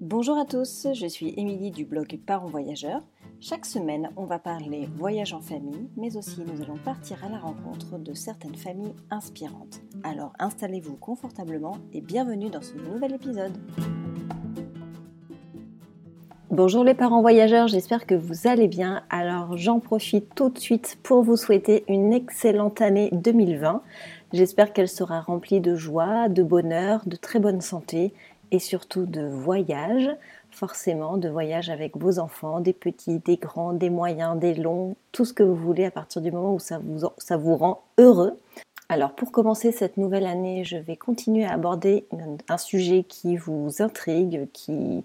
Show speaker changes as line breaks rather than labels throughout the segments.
Bonjour à tous, je suis Émilie du blog Parents Voyageurs. Chaque semaine, on va parler voyage en famille, mais aussi nous allons partir à la rencontre de certaines familles inspirantes. Alors installez-vous confortablement et bienvenue dans ce nouvel épisode. Bonjour les parents voyageurs, j'espère que vous allez bien. Alors j'en profite tout de suite pour vous souhaiter une excellente année 2020. J'espère qu'elle sera remplie de joie, de bonheur, de très bonne santé et surtout de voyage, forcément de voyage avec vos enfants, des petits, des grands, des moyens, des longs, tout ce que vous voulez à partir du moment où ça vous, ça vous rend heureux. Alors pour commencer cette nouvelle année, je vais continuer à aborder un sujet qui vous intrigue, qui,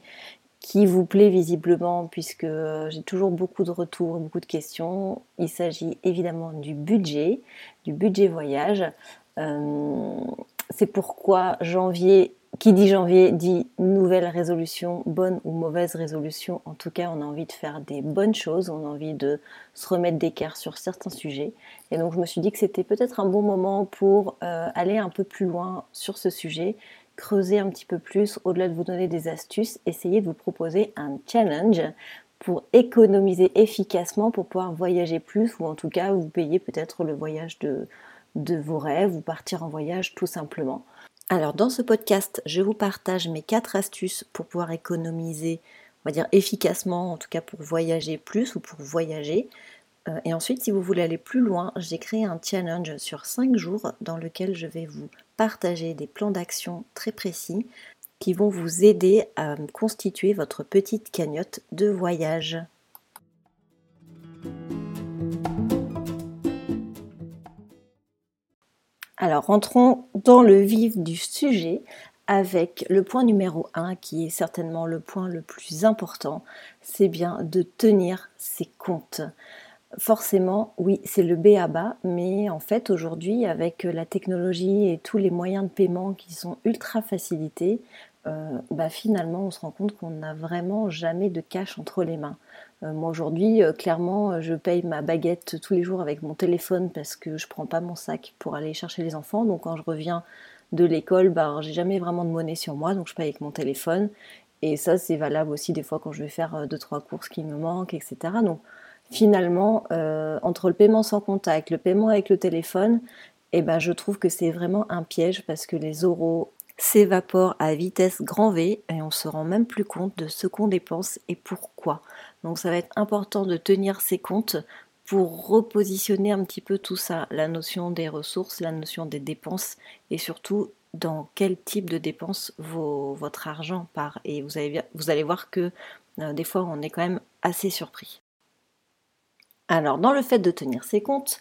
qui vous plaît visiblement, puisque j'ai toujours beaucoup de retours, beaucoup de questions. Il s'agit évidemment du budget, du budget voyage. Euh, c'est pourquoi janvier qui dit janvier dit nouvelle résolution, bonne ou mauvaise résolution. En tout cas, on a envie de faire des bonnes choses, on a envie de se remettre d'écart sur certains sujets. Et donc, je me suis dit que c'était peut-être un bon moment pour euh, aller un peu plus loin sur ce sujet, creuser un petit peu plus, au-delà de vous donner des astuces, essayer de vous proposer un challenge pour économiser efficacement, pour pouvoir voyager plus, ou en tout cas vous payer peut-être le voyage de, de vos rêves, ou partir en voyage tout simplement. Alors dans ce podcast, je vous partage mes quatre astuces pour pouvoir économiser, on va dire efficacement, en tout cas pour voyager plus ou pour voyager. Euh, et ensuite, si vous voulez aller plus loin, j'ai créé un challenge sur 5 jours dans lequel je vais vous partager des plans d'action très précis qui vont vous aider à constituer votre petite cagnotte de voyage. Alors rentrons dans le vif du sujet avec le point numéro 1 qui est certainement le point le plus important, c'est bien de tenir ses comptes. Forcément, oui, c'est le B à bas, mais en fait aujourd'hui avec la technologie et tous les moyens de paiement qui sont ultra facilités, euh, bah, finalement on se rend compte qu'on n'a vraiment jamais de cash entre les mains. Euh, moi aujourd'hui, euh, clairement, je paye ma baguette tous les jours avec mon téléphone parce que je prends pas mon sac pour aller chercher les enfants. Donc quand je reviens de l'école, bah, j'ai jamais vraiment de monnaie sur moi, donc je paye avec mon téléphone. Et ça, c'est valable aussi des fois quand je vais faire deux trois courses qui me manquent, etc. Donc finalement, entre le paiement sans contact, le paiement avec le téléphone, eh ben, je trouve que c'est vraiment un piège parce que les euros s'évapore à vitesse grand V et on se rend même plus compte de ce qu'on dépense et pourquoi. Donc ça va être important de tenir ces comptes pour repositionner un petit peu tout ça, la notion des ressources, la notion des dépenses et surtout dans quel type de dépenses votre argent part. Et vous allez, vous allez voir que euh, des fois on est quand même assez surpris. Alors dans le fait de tenir ces comptes,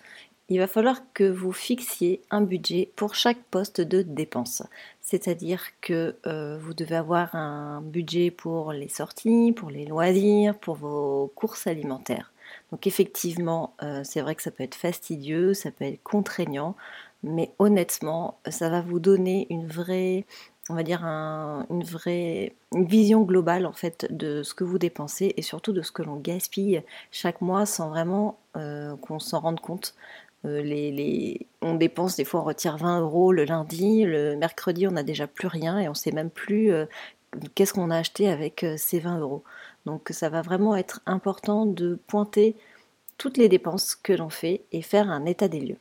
il va falloir que vous fixiez un budget pour chaque poste de dépense. C'est-à-dire que euh, vous devez avoir un budget pour les sorties, pour les loisirs, pour vos courses alimentaires. Donc effectivement, euh, c'est vrai que ça peut être fastidieux, ça peut être contraignant, mais honnêtement, ça va vous donner une vraie, on va dire une vraie vision globale en fait de ce que vous dépensez et surtout de ce que l'on gaspille chaque mois sans vraiment euh, qu'on s'en rende compte. Euh, on dépense des fois, on retire 20 euros le lundi, le mercredi, on n'a déjà plus rien et on sait même plus euh, qu'est-ce qu'on a acheté avec euh, ces 20 euros. Donc ça va vraiment être important de pointer toutes les dépenses que l'on fait et faire un état des lieux.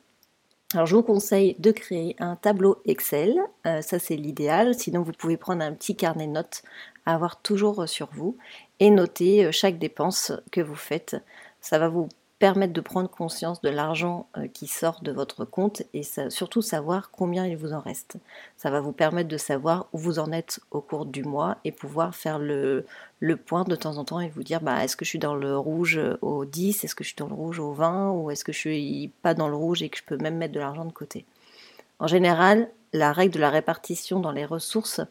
Alors je vous conseille de créer un tableau Excel, ça c'est l'idéal, sinon vous pouvez prendre un petit carnet de notes à avoir toujours sur vous et noter chaque dépense que vous faites. Ça va vous permettre de prendre conscience de l'argent euh, qui sort de votre compte et surtout savoir combien il vous en reste. Ça va vous permettre de savoir où vous en êtes au cours du mois et pouvoir faire le, point de temps en temps et vous dire bah, est-ce que je suis dans le rouge au 10, est-ce que je suis dans le rouge au 20 ou est-ce que je suis pas dans le rouge et que je peux même mettre de l'argent de côté? En général, la règle de la répartition dans les ressources,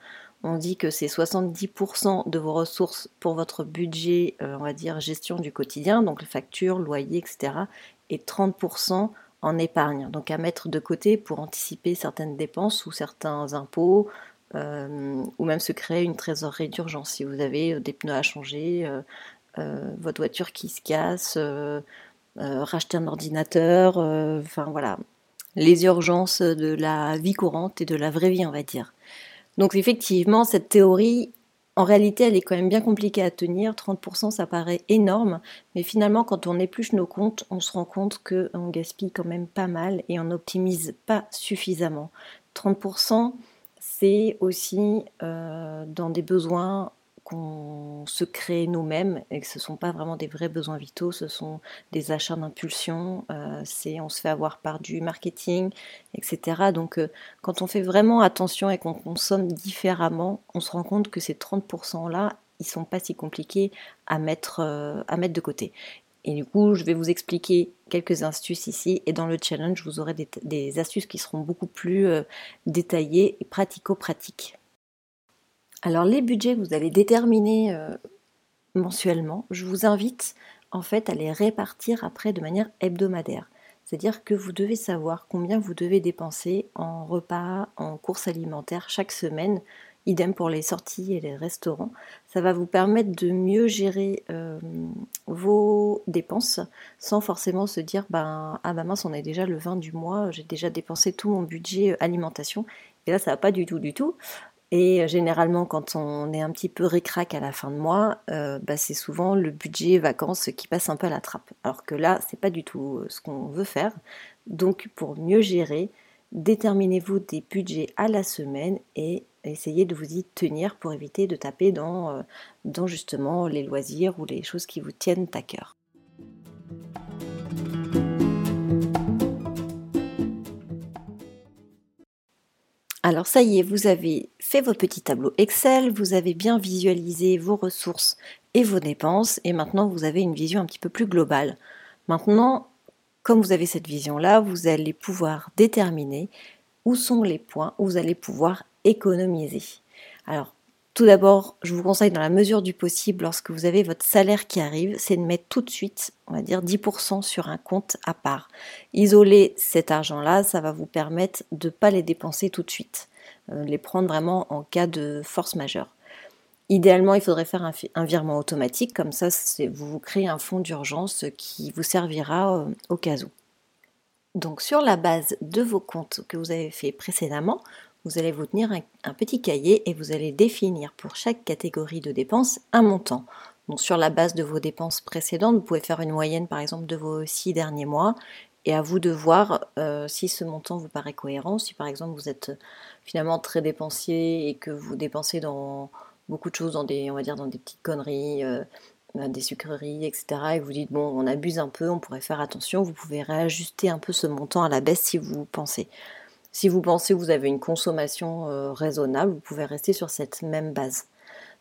on dit que c'est 70% de vos ressources pour votre budget, euh, on va dire, gestion du quotidien, donc les factures, loyer, etc. Et 30% en épargne, donc à mettre de côté pour anticiper certaines dépenses ou certains impôts, euh, ou même se créer une trésorerie d'urgence si vous avez euh, des pneus à changer, votre voiture qui se casse, racheter un ordinateur, enfin voilà, les urgences de la vie courante et de la vraie vie, on va dire. Donc effectivement, cette théorie, En réalité, elle est quand même bien compliquée à tenir. 30%, ça paraît énorme, mais finalement, quand on épluche nos comptes, on se rend compte qu'on gaspille quand même pas mal et on n'optimise pas suffisamment. 30%, c'est aussi euh, dans des besoins qu'on se crée nous-mêmes et que ce ne sont pas vraiment des vrais besoins vitaux, ce sont des achats d'impulsion, euh, on se fait avoir par du marketing, etc. Donc euh, quand on fait vraiment attention et qu'on consomme différemment, on se rend compte que ces 30%-là, ils sont pas si compliqués à mettre, euh, à mettre de côté. Et du coup, je vais vous expliquer quelques astuces ici et dans le challenge, vous aurez des astuces qui seront beaucoup plus détaillées et pratico-pratiques. Alors les budgets que vous allez déterminer euh, mensuellement, je vous invite en fait à les répartir après de manière hebdomadaire. C'est-à-dire que vous devez savoir combien vous devez dépenser en repas, en courses alimentaires chaque semaine. Idem pour les sorties et les restaurants. Ça va vous permettre de mieux gérer euh, vos dépenses sans forcément se dire ben, Ah bah mince, on est déjà le 20 du mois, j'ai déjà dépensé tout mon budget alimentation. Et là, ça va pas du tout, du tout. Et euh, généralement, quand on est un petit peu récrac à la fin de mois, euh, bah, c'est souvent le budget vacances qui passe un peu à la trappe. Alors que là, c'est pas du tout euh, ce qu'on veut faire. Donc, pour mieux gérer, déterminez-vous des budgets à la semaine et essayez de vous y tenir pour éviter de taper dans, dans justement les loisirs ou les choses qui vous tiennent à cœur. Alors ça y est, vous avez fait votre petit tableau Excel, vous avez bien visualisé vos ressources et vos dépenses, et maintenant vous avez une vision un petit peu plus globale. Maintenant, comme vous avez cette vision-là, vous allez pouvoir déterminer où sont les points où vous allez pouvoir économiser. Tout d'abord, je vous conseille dans la mesure du possible, lorsque vous avez votre salaire qui arrive, c'est de mettre tout de suite, on va dire 10% sur un compte à part. Isoler cet argent-là, ça va vous permettre de ne pas les dépenser tout de suite, euh, les prendre vraiment en cas de force majeure. Idéalement, il faudrait faire un, virement automatique, comme ça vous vous créez un fonds d'urgence qui vous servira euh, au cas où. Donc sur la base de vos comptes que vous avez fait précédemment, vous allez vous tenir un, petit cahier et vous allez définir pour chaque catégorie de dépenses un montant. Donc sur la base de vos dépenses précédentes, vous pouvez faire une moyenne par exemple de vos six derniers mois et à vous de voir euh, si ce montant vous paraît cohérent. Si par exemple vous êtes finalement très dépensier et que vous dépensez dans beaucoup de choses, dans des, on va dire dans des petites conneries, euh, des sucreries, etc. Et vous dites bon, on abuse un peu, on pourrait faire attention. Vous pouvez réajuster un peu ce montant à la baisse si vous pensez. Si vous pensez que vous avez une consommation euh, raisonnable, vous pouvez rester sur cette même base.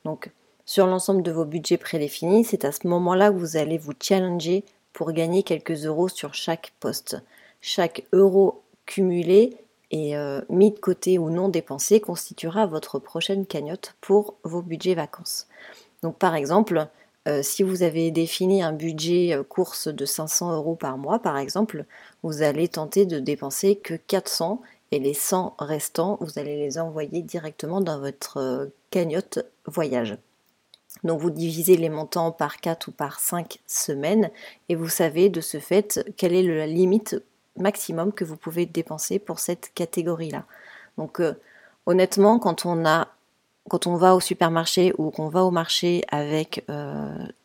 Donc, sur l'ensemble de vos budgets prédéfinis, c'est à ce moment-là que vous allez vous challenger pour gagner quelques euros sur chaque poste. Chaque euro cumulé et euh, mis de côté ou non dépensé constituera votre prochaine cagnotte pour vos budgets vacances. Donc par exemple, euh, si vous avez défini un budget course de 500 euros par mois, par exemple, vous allez tenter de dépenser que 400 et les 100 restants, vous allez les envoyer directement dans votre euh, cagnotte voyage. Donc vous divisez les montants par 4 ou par 5 semaines et vous savez de ce fait quelle est la limite maximum que vous pouvez dépenser pour cette catégorie-là. Donc euh, honnêtement, quand on a quand on va au supermarché ou qu'on va au marché avec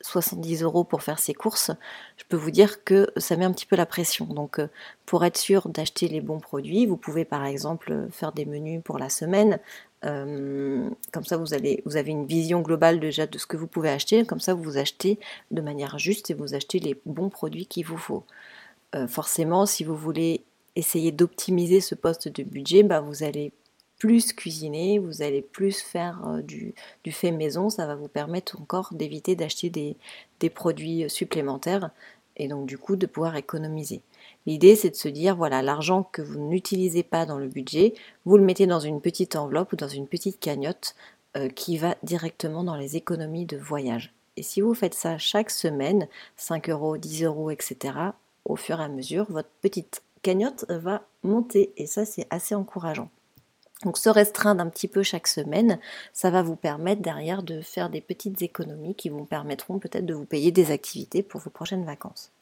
70 euh, euros pour faire ses courses, je peux vous dire que ça met un petit peu la pression. Donc euh, pour être sûr d'acheter les bons produits, vous pouvez par exemple faire des menus pour la semaine. Euh, comme ça, vous, avez une vision globale déjà de ce que vous pouvez acheter. Comme ça, vous achetez de manière juste et vous achetez les bons produits qu'il vous faut. forcément, si vous voulez essayer d'optimiser ce poste de budget, bah, vous allez plus cuisiner, vous allez plus faire euh, du, fait maison, ça va vous permettre encore d'éviter d'acheter des, produits supplémentaires et donc du coup de pouvoir économiser. L'idée c'est de se dire voilà l'argent que vous n'utilisez pas dans le budget, vous le mettez dans une petite enveloppe ou dans une petite cagnotte euh, qui va directement dans les économies de voyage. Et si vous faites ça chaque semaine, 5 euros, 10 euros, etc., au fur et à mesure, votre petite cagnotte va monter et ça c'est assez encourageant. Donc se restreindre un petit peu chaque semaine, ça va vous permettre derrière de faire des petites économies qui vous permettront peut-être de vous payer des activités pour vos prochaines vacances.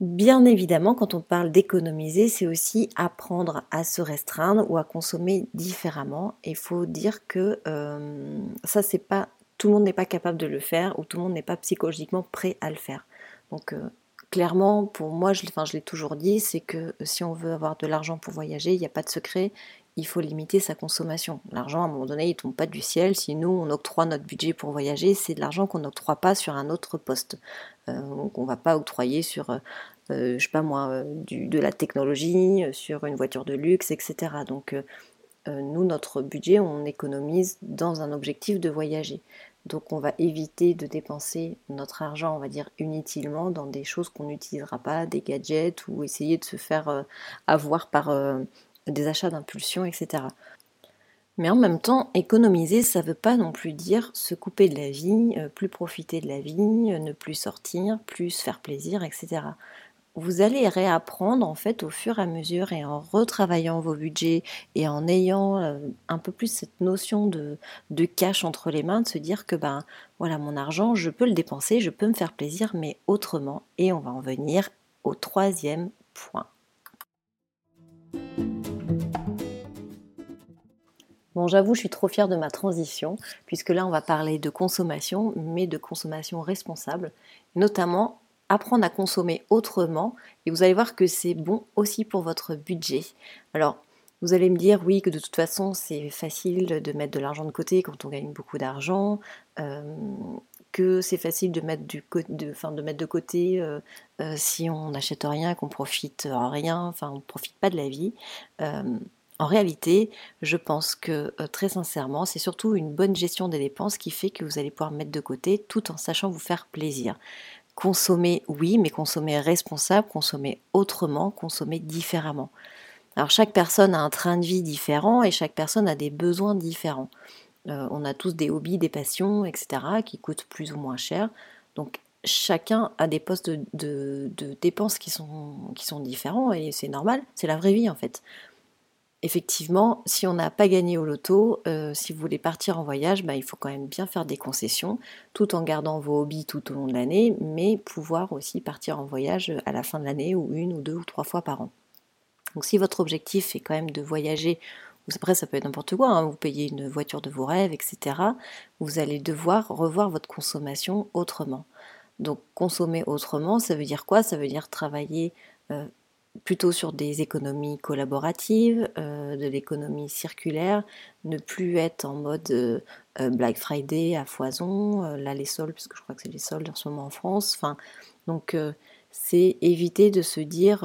Bien évidemment, quand on parle d'économiser, c'est aussi apprendre à se restreindre ou à consommer différemment. Il faut dire que euh, ça, c'est pas tout le monde n'est pas capable de le faire ou tout le monde n'est pas psychologiquement prêt à le faire. Euh, clairement, pour moi, je, l'ai toujours dit, c'est que si on veut avoir de l'argent pour voyager, il n'y a pas de secret, il faut limiter sa consommation. L'argent, à un moment donné, il ne tombe pas du ciel. Si nous, on octroie notre budget pour voyager, c'est de l'argent qu'on n'octroie pas sur un autre poste. Euh, donc on ne va pas octroyer sur, euh, euh, je sais pas moi, de la technologie, sur une voiture de luxe, etc. Donc nous, notre budget, on économise dans un objectif de voyager. Donc on va éviter de dépenser notre argent, on va dire, inutilement dans des choses qu'on n'utilisera pas, des gadgets, ou essayer de se faire avoir par des achats d'impulsion, etc. Mais en même temps, économiser, ça ne veut pas non plus dire se couper de la vie, euh, plus profiter de la vie, euh, ne plus sortir, plus faire plaisir, etc. Vous allez réapprendre en fait au fur et à mesure et en retravaillant vos budgets et en ayant euh, un peu plus cette notion de, de cash entre les mains, de se dire que ben voilà mon argent, je peux le dépenser, je peux me faire plaisir, mais autrement. Et on va en venir au troisième point. Bon, j'avoue, je suis trop fière de ma transition, puisque là, on va parler de consommation, mais de consommation responsable, notamment apprendre à consommer autrement, et vous allez voir que c'est bon aussi pour votre budget. Alors, vous allez me dire, oui, que de toute façon, c'est facile de mettre de l'argent de côté quand on gagne beaucoup d'argent, euh, que c'est facile de mettre, de, côté euh, euh, si on n'achète rien, qu'on profite rien, enfin, on ne profite pas de la vie. En réalité, je pense que très sincèrement, c'est surtout une bonne gestion des dépenses qui fait que vous allez pouvoir mettre de côté tout en sachant vous faire plaisir. Consommer, oui, mais consommer responsable, consommer autrement, consommer différemment. Alors chaque personne a un train de vie différent et chaque personne a des besoins différents. Euh, on a tous des hobbies, des passions, etc., qui coûtent plus ou moins cher. Donc chacun a des postes de, dépenses qui sont, qui sont différents et c'est normal, c'est la vraie vie en fait effectivement, si on n'a pas gagné au loto, euh, si vous voulez partir en voyage, bah, il faut quand même bien faire des concessions, tout en gardant vos hobbies tout au long de l'année, mais pouvoir aussi partir en voyage à la fin de l'année, ou une ou deux ou trois fois par an. Donc si votre objectif est quand même de voyager, après ça peut être n'importe quoi, hein, vous payez une voiture de vos rêves, etc., vous allez devoir revoir votre consommation autrement. Donc consommer autrement, ça veut dire quoi? Ça veut dire travailler euh, plutôt sur des économies collaboratives, euh, de l'économie circulaire, ne plus être en mode euh, euh, Black Friday à foison, là les soldes, parce que je crois que c'est les soldes en ce moment en France. Enfin, donc c'est éviter de se dire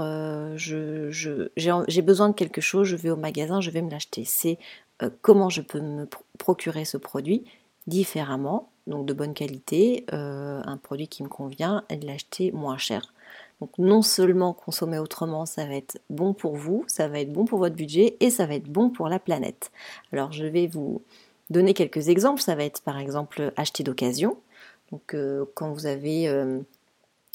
je, j'ai besoin de quelque chose, je vais au magasin, je vais me l'acheter. C'est comment je peux me procurer ce produit différemment, donc de bonne qualité, un produit qui me convient et de l'acheter moins cher. Donc non seulement consommer autrement, ça va être bon pour vous, ça va être bon pour votre budget et ça va être bon pour la planète. Alors je vais vous donner quelques exemples. Ça va être par exemple acheter d'occasion. Donc euh, quand vous avez euh,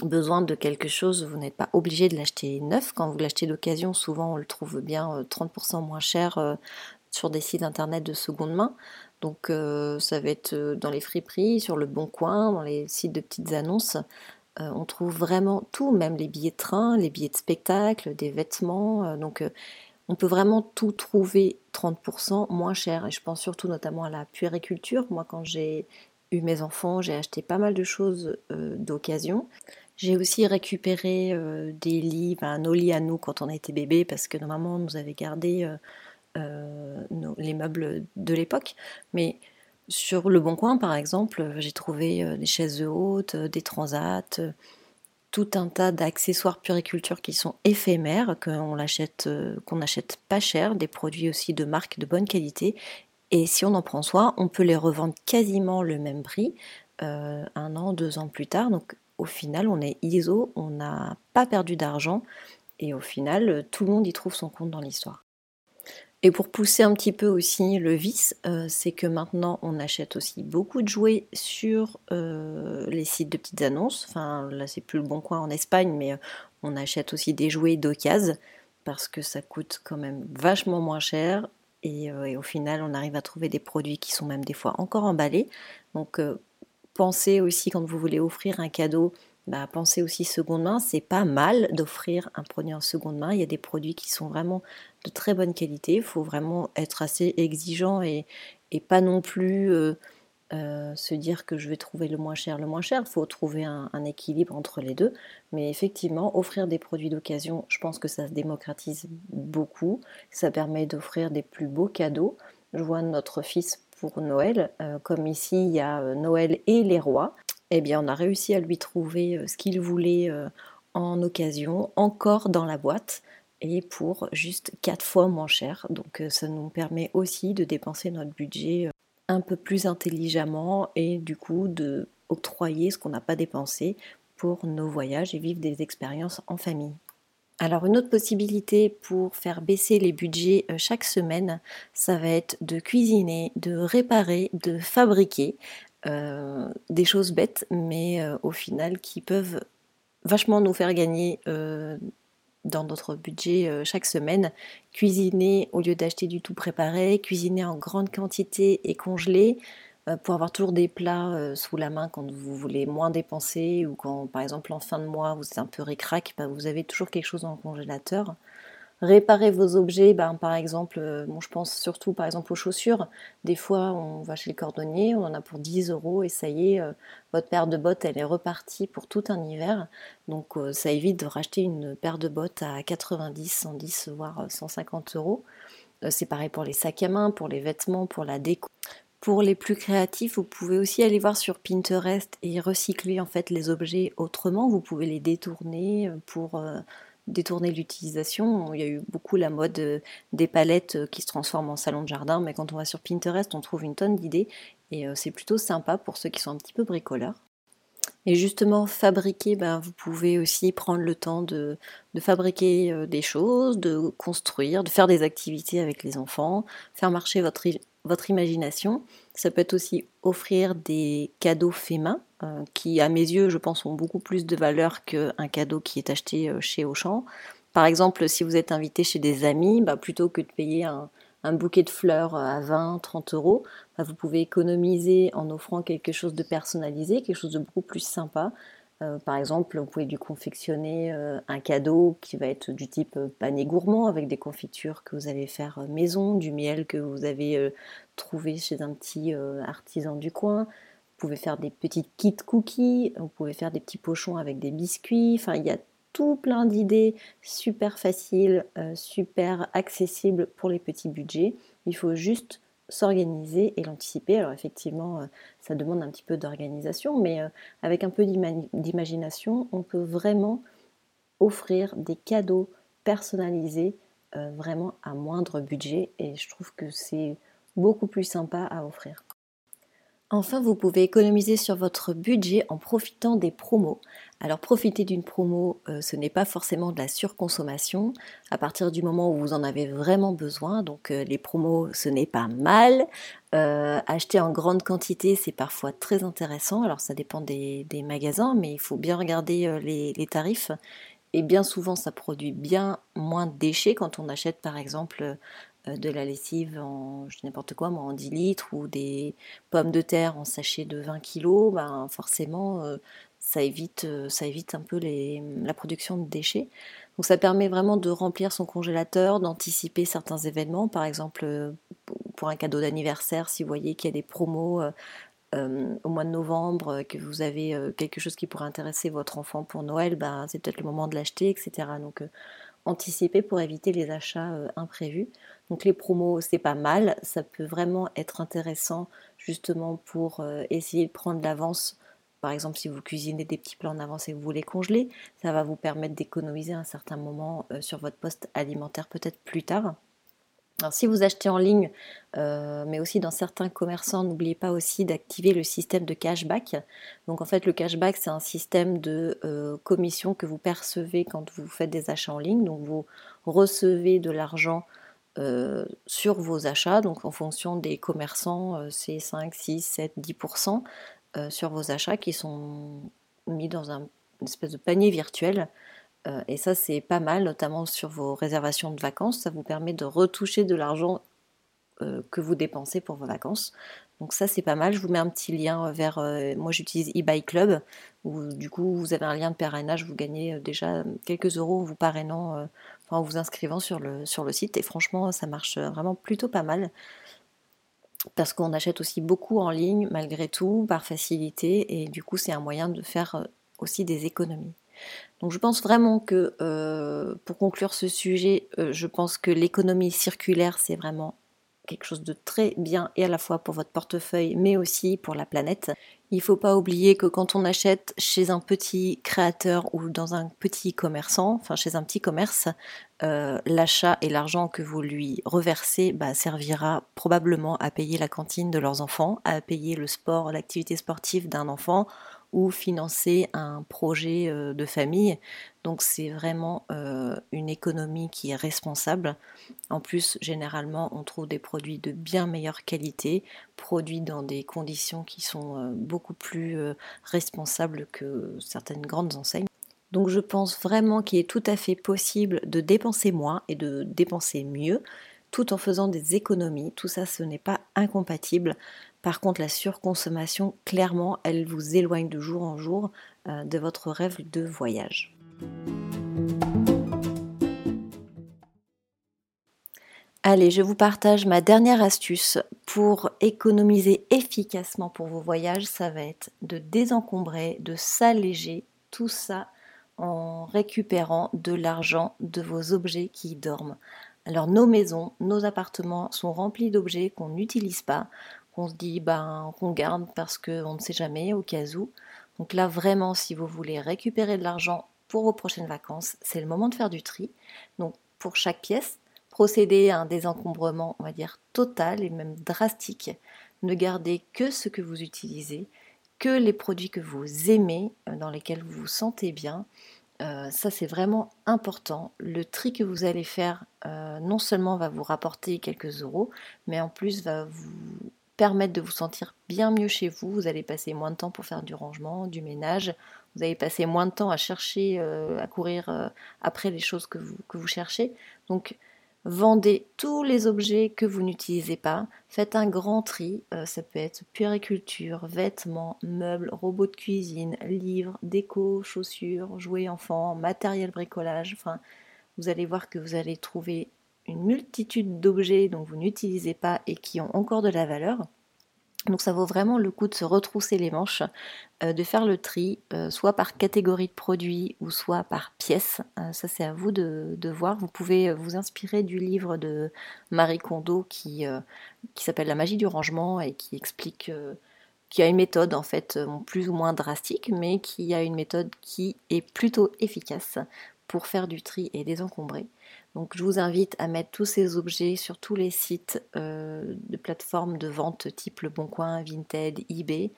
besoin de quelque chose, vous n'êtes pas obligé de l'acheter neuf. Quand vous l'achetez d'occasion, souvent on le trouve bien 30% euh, moins cher sur des sites internet de seconde main. Donc ça va être dans les friperies, sur le bon coin, dans les sites de petites annonces. Euh, on trouve vraiment tout, même les billets de train, les billets de spectacle, des vêtements. Euh, donc euh, on peut vraiment tout trouver 30% moins cher. Et je pense surtout notamment à la puériculture. Moi, quand j'ai eu mes enfants, j'ai acheté pas mal de choses d'occasion. J'ai aussi récupéré des lits, nos lits à nous quand on était bébé, parce que nos mamans nous avaient gardé les meubles de l'époque. Mais sur Le Bon Coin, par exemple, j'ai trouvé euh, des chaises hautes, euh, des transats, euh, tout un tas d'accessoires puriculture qui sont éphémères, qu'on achète, pas cher, des produits aussi de marque de bonne qualité. Et si on en prend soin, on peut les revendre quasiment le même prix un an, deux ans plus tard. Donc au final, on est ISO, on n'a pas perdu d'argent. Et au final, tout le monde y trouve son compte dans l'histoire. Et pour pousser un petit peu aussi le vice, euh, c'est que maintenant on achète aussi beaucoup de jouets sur euh, les sites de petites annonces. Enfin, là c'est plus le bon coin en Espagne, mais euh, on achète aussi des jouets d'occasion parce que ça coûte quand même vachement moins cher. Et, et, au final, on arrive à trouver des produits qui sont même des fois encore emballés. Donc, pensez aussi quand vous voulez offrir un cadeau bah, pensez aussi seconde main. C'est pas mal d'offrir un produit en seconde main. Il y a des produits qui sont vraiment de très bonne qualité. Il faut vraiment être assez exigeant et, pas non plus euh, euh, se dire que je vais trouver le moins cher, le moins cher. Il faut trouver un, équilibre entre les deux. Mais effectivement, offrir des produits d'occasion, je pense que ça se démocratise beaucoup. Ça permet d'offrir des plus beaux cadeaux. Je vois notre fils pour Noël, euh, comme ici il y a Noël et les rois eh bien on a réussi à lui trouver euh, ce qu'il voulait euh, en occasion, encore dans la boîte et pour juste 4 fois moins cher. Donc euh, ça nous permet aussi de dépenser notre budget un peu plus intelligemment et du coup de octroyer ce qu'on n'a pas dépensé pour nos voyages et vivre des expériences en famille. Alors une autre possibilité pour faire baisser les budgets chaque semaine, ça va être de cuisiner, de réparer, de fabriquer. Euh, des choses bêtes, mais euh, au final qui peuvent vachement nous faire gagner euh, dans notre budget chaque semaine. Cuisiner au lieu d'acheter du tout préparé, cuisiner en grande quantité et congeler pour avoir toujours des plats sous la main quand vous voulez moins dépenser ou quand par exemple en fin de mois vous êtes un peu récrac, bah, vous avez toujours quelque chose dans le congélateur réparer vos objets, ben, par exemple, euh, je pense surtout par exemple aux chaussures. Des fois, on va chez le cordonnier, on en a pour 10 euros et ça y est, euh, votre paire de bottes, elle est repartie pour tout un hiver. Donc euh, ça évite de racheter une paire de bottes à 90, 110, voire 150 euros. C'est pareil pour les sacs à main, pour les vêtements, pour la déco. Pour les plus créatifs, vous pouvez aussi aller voir sur Pinterest et recycler en fait les objets autrement. Vous pouvez les détourner pour détourner l'utilisation. Il y a eu beaucoup la mode euh, des palettes euh, qui se transforment en salon de jardin, mais quand on va sur Pinterest, on trouve une tonne d'idées et euh, c'est plutôt sympa pour ceux qui sont un petit peu bricoleurs. Et justement, fabriquer, ben, vous pouvez aussi prendre le temps de, fabriquer des choses, de construire, de faire des activités avec les enfants, faire marcher votre, votre imagination. Ça peut aussi offrir des cadeaux faits main, euh, qui à mes yeux, je pense, ont beaucoup plus de valeur qu'un cadeau qui est acheté euh, chez Auchan. Par exemple, si vous êtes invité chez des amis, bah, plutôt que de payer un, bouquet de fleurs à 20, 30 euros, bah, vous pouvez économiser en offrant quelque chose de personnalisé, quelque chose de beaucoup plus sympa. Euh, par exemple, vous pouvez lui confectionner un cadeau qui va être du type panier gourmand avec des confitures que vous allez faire maison, du miel que vous avez trouvé chez un petit artisan du coin, vous pouvez faire des petites kits cookies, vous pouvez faire des petits pochons avec des biscuits. Enfin, il y a tout plein d'idées super faciles, euh, super accessibles pour les petits budgets. Il faut juste s'organiser et l'anticiper. Alors effectivement, euh, ça demande un petit peu d'organisation, mais euh, avec un peu d'imagination, on peut vraiment offrir des cadeaux personnalisés vraiment à moindre budget et je trouve que c'est beaucoup plus sympa à offrir. Enfin, vous pouvez économiser sur votre budget en profitant des promos. Alors profiter d'une promo, euh, ce n'est pas forcément de la surconsommation à partir du moment où vous en avez vraiment besoin. Donc euh, les promos, ce n'est pas mal. Euh, acheter en grande quantité, c'est parfois très intéressant. Alors ça dépend des, magasins, mais il faut bien regarder les, tarifs. Et bien souvent, ça produit bien moins de déchets quand on achète par exemple de la lessive en n'importe quoi, moi en 10 litres ou des pommes de terre en sachet de 20 kg, ben forcément euh, ça évite, euh, ça évite un peu la production de déchets. Donc ça permet vraiment de remplir son congélateur, d'anticiper certains événements, par exemple pour un cadeau d'anniversaire, si vous voyez qu'il y a des promos au mois de novembre, que vous avez quelque chose qui pourrait intéresser votre enfant pour Noël, ben, c'est peut-être le moment de l'acheter, etc. Donc anticiper pour éviter les achats imprévus. Donc les promos, c'est pas mal, ça peut vraiment être intéressant justement pour euh, essayer de prendre l'avance. Par exemple, si vous cuisinez des petits plats en avance et que vous voulez congeler, ça va vous permettre d'économiser un certain moment euh, sur votre poste alimentaire peut-être plus tard. Alors si vous achetez en ligne, euh, mais aussi dans certains commerçants, n'oubliez pas aussi d'activer le système de cashback. Donc en fait le cashback c'est un système de commission que vous percevez quand vous faites des achats en ligne. Donc vous recevez de l'argent euh, sur vos achats. Donc en fonction des commerçants, euh, c'est 5, 6, 7, 10% sur vos achats qui sont mis dans un, une espèce de panier virtuel. Euh, et ça, c'est pas mal, notamment sur vos réservations de vacances. Ça vous permet de retoucher de l'argent que vous dépensez pour vos vacances. Donc ça c'est pas mal, je vous mets un petit lien vers, moi j'utilise eBay Club, où du coup vous avez un lien de parrainage, vous gagnez déjà quelques euros en vous parrainant, en vous inscrivant sur le, site, et franchement ça marche vraiment plutôt pas mal parce qu'on achète aussi beaucoup en ligne malgré tout, par facilité, et du coup c'est un moyen de faire euh, aussi des économies. Donc je pense vraiment que euh, pour conclure ce sujet, euh, je pense que l'économie circulaire c'est vraiment quelque chose de très bien et à la fois pour votre portefeuille mais aussi pour la planète. Il ne faut pas oublier que quand on achète chez un petit créateur ou dans un petit commerçant, enfin chez un petit commerce, euh, l'achat et l'argent que vous lui reversez bah, servira probablement à payer la cantine de leurs enfants, à payer le sport, l'activité sportive d'un enfant ou financer un projet euh, de famille. Donc c'est vraiment euh, une économie qui est responsable. En plus, généralement, on trouve des produits de bien meilleure qualité, produits dans des conditions qui sont euh, beaucoup plus responsables que certaines grandes enseignes. Donc je pense vraiment qu'il est tout à fait possible de dépenser moins et de dépenser mieux tout en faisant des économies. Tout ça, ce n'est pas incompatible. Par contre, la surconsommation, clairement, elle vous éloigne de jour en jour euh, de votre rêve de voyage. Allez, je vous partage ma dernière astuce pour économiser efficacement pour vos voyages. Ça va être de désencombrer, de s'alléger, tout ça en récupérant de l'argent de vos objets qui dorment. Alors nos maisons, nos appartements sont remplis d'objets qu'on n'utilise pas qu'on se dit ben, qu'on garde parce qu'on ne sait jamais au cas où. Donc là vraiment si vous voulez récupérer de l'argent pour vos prochaines vacances, c'est le moment de faire du tri. Donc pour chaque pièce, procédez à un désencombrement, on va dire total et même drastique. Ne gardez que ce que vous utilisez, que les produits que vous aimez, euh, dans lesquels vous vous sentez bien. Euh, ça c'est vraiment important. Le tri que vous allez faire euh, non seulement va vous rapporter quelques euros, mais en plus va vous permettre de vous sentir bien mieux chez vous. Vous allez passer moins de temps pour faire du rangement, du ménage. Vous allez passer moins de temps à chercher, euh, à courir après les choses que vous, que vous cherchez. Donc, vendez tous les objets que vous n'utilisez pas. Faites un grand tri. Euh, ça peut être puériculture, vêtements, meubles, robots de cuisine, livres, déco, chaussures, jouets enfants, matériel bricolage. Enfin, vous allez voir que vous allez trouver une multitude d'objets dont vous n'utilisez pas et qui ont encore de la valeur. Donc ça vaut vraiment le coup de se retrousser les manches, euh, de faire le tri, euh, soit par catégorie de produits ou soit par pièce. Euh, ça c'est à vous de, voir. Vous pouvez vous inspirer du livre de Marie Kondo qui, s'appelle La magie du rangement et qui explique qui a une méthode en fait plus ou moins drastique, mais qui a une méthode qui est plutôt efficace pour faire du tri et désencombrer. Donc je vous invite à mettre tous ces objets sur tous les sites euh, de plateformes de vente type Le Bon Coin, Vinted, eBay.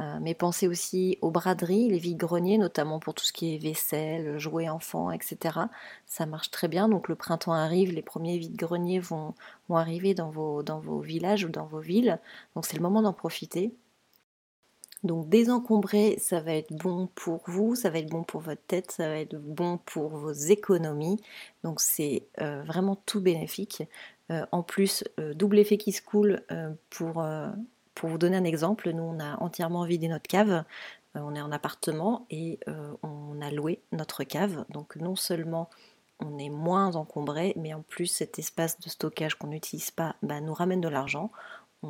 Euh, mais pensez aussi aux braderies, les vides-greniers, notamment pour tout ce qui est vaisselle, jouets enfants, etc. Ça marche très bien. Donc le printemps arrive, les premiers vides-greniers vont, vont, arriver dans vos, dans vos villages ou dans vos villes. Donc c'est le moment d'en profiter. Donc désencombrer, ça va être bon pour vous, ça va être bon pour votre tête, ça va être bon pour vos économies. Donc c'est euh, vraiment tout bénéfique. Euh, en plus, euh, double effet qui se coule, pour, vous donner un exemple, nous on a entièrement vidé notre cave. on est en appartement et on a loué notre cave. Donc non seulement on est moins encombré, mais en plus cet espace de stockage qu'on n'utilise pas bah, nous ramène de l'argent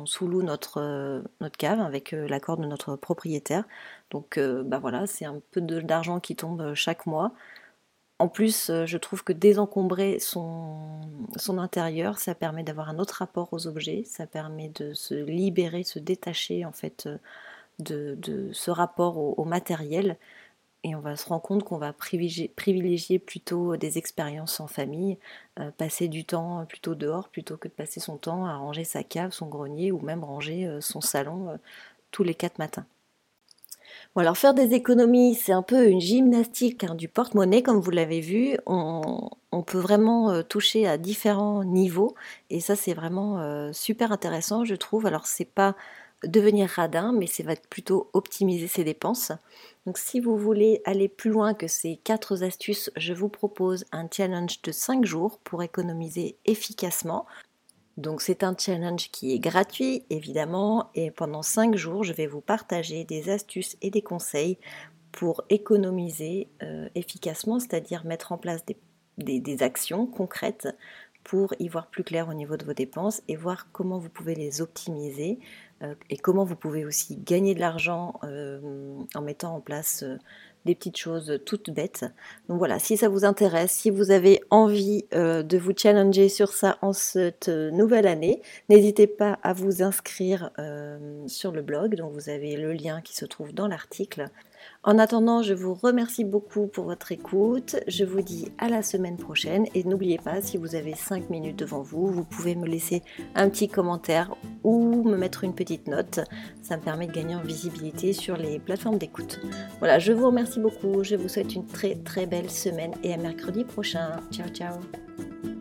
sous-loue notre, euh, notre cave avec euh, l'accord de notre propriétaire. Donc euh, bah voilà, c'est un peu d'argent qui tombe chaque mois. En plus, je trouve que désencombrer son, son intérieur, ça permet d'avoir un autre rapport aux objets, ça permet de se libérer, se détacher en fait de, ce rapport au matériel on va se rendre compte qu'on va privilégier, plutôt des expériences en famille, euh, passer du temps plutôt dehors plutôt que de passer son temps à ranger sa cave, son grenier ou même ranger euh, son salon euh, tous les quatre matins. Alors faire des économies, c'est un peu une gymnastique hein, du porte-monnaie comme vous l'avez vu. On, peut vraiment toucher à différents niveaux et ça c'est vraiment super intéressant je trouve. Alors c'est pas devenir radin, mais c'est va plutôt optimiser ses dépenses. Donc si vous voulez aller plus loin que ces quatre astuces, je vous propose un challenge de 5 jours pour économiser efficacement. Donc c'est un challenge qui est gratuit évidemment et pendant 5 jours je vais vous partager des astuces et des conseils pour économiser euh, efficacement, c'est-à-dire mettre en place des, actions concrètes pour y voir plus clair au niveau de vos dépenses et voir comment vous pouvez les optimiser et comment vous pouvez aussi gagner de l'argent euh, en mettant en place des petites choses toutes bêtes. Donc voilà, si ça vous intéresse, si vous avez envie euh, de vous challenger sur ça en cette nouvelle année, n'hésitez pas à vous inscrire euh, sur le blog. Donc vous avez le lien qui se trouve dans l'article. En attendant, je vous remercie beaucoup pour votre écoute. Je vous dis à la semaine prochaine et n'oubliez pas, si vous avez 5 minutes devant vous, vous pouvez me laisser un petit commentaire ou me mettre une petite note. Ça me permet de gagner en visibilité sur les plateformes d'écoute. Voilà, je vous remercie beaucoup. Je vous souhaite une très très belle semaine et à mercredi prochain. Ciao ciao